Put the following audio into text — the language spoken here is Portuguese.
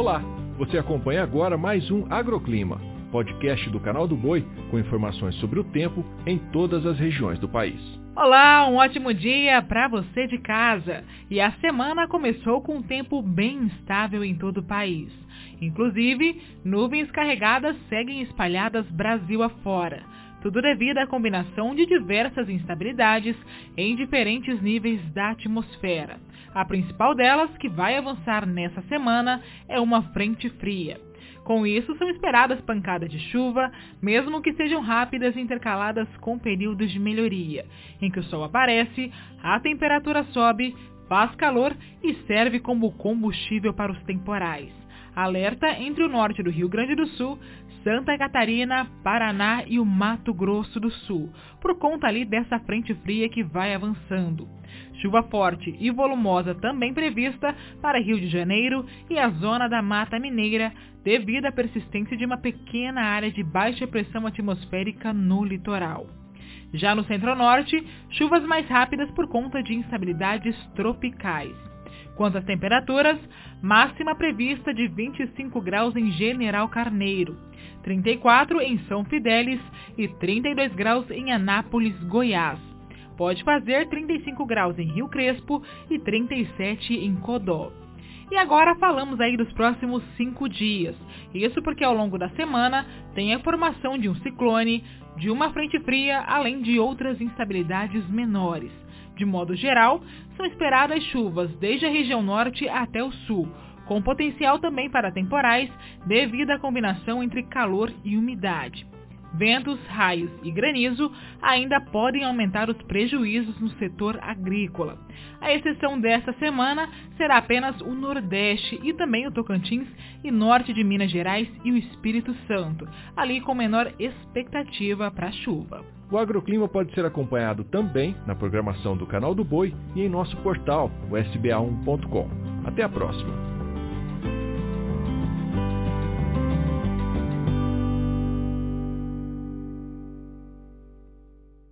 Olá, você acompanha agora mais um Agroclima, podcast do canal do Boi com informações sobre o tempo em todas as regiões do país. Olá, um ótimo dia para você de casa. E a semana começou com um tempo bem instável em todo o país. Inclusive, nuvens carregadas seguem espalhadas Brasil afora. Tudo devido à combinação de diversas instabilidades em diferentes níveis da atmosfera. A principal delas, que vai avançar nessa semana, é uma frente fria. Com isso, são esperadas pancadas de chuva, mesmo que sejam rápidas e intercaladas com períodos de melhoria, em que o sol aparece, a temperatura sobe, faz calor e serve como combustível para os temporais. Alerta entre o norte do Rio Grande do Sul, Santa Catarina, Paraná e o Mato Grosso do Sul, por conta ali dessa frente fria que vai avançando. Chuva forte e volumosa também prevista para Rio de Janeiro e a zona da Mata Mineira, devido à persistência de uma pequena área de baixa pressão atmosférica no litoral. Já no centro-norte, chuvas mais rápidas por conta de instabilidades tropicais. Quanto às temperaturas, máxima prevista de 25 graus em General Carneiro, 34 em São Fidélis e 32 graus em Anápolis, Goiás. Pode fazer 35 graus em Rio Crespo e 37 em Codó. E agora falamos aí dos próximos cinco dias. Isso porque ao longo da semana tem a formação de um ciclone, de uma frente fria, além de outras instabilidades menores. De modo geral, são esperadas chuvas desde a região norte até o sul, com potencial também para temporais devido à combinação entre calor e umidade. Ventos, raios e granizo ainda podem aumentar os prejuízos no setor agrícola. A exceção desta semana será apenas o Nordeste e também o Tocantins e Norte de Minas Gerais e o Espírito Santo, ali com menor expectativa para chuva. O agroclima pode ser acompanhado também na programação do Canal do Boi e em nosso portal, o sba1.com. Até a próxima!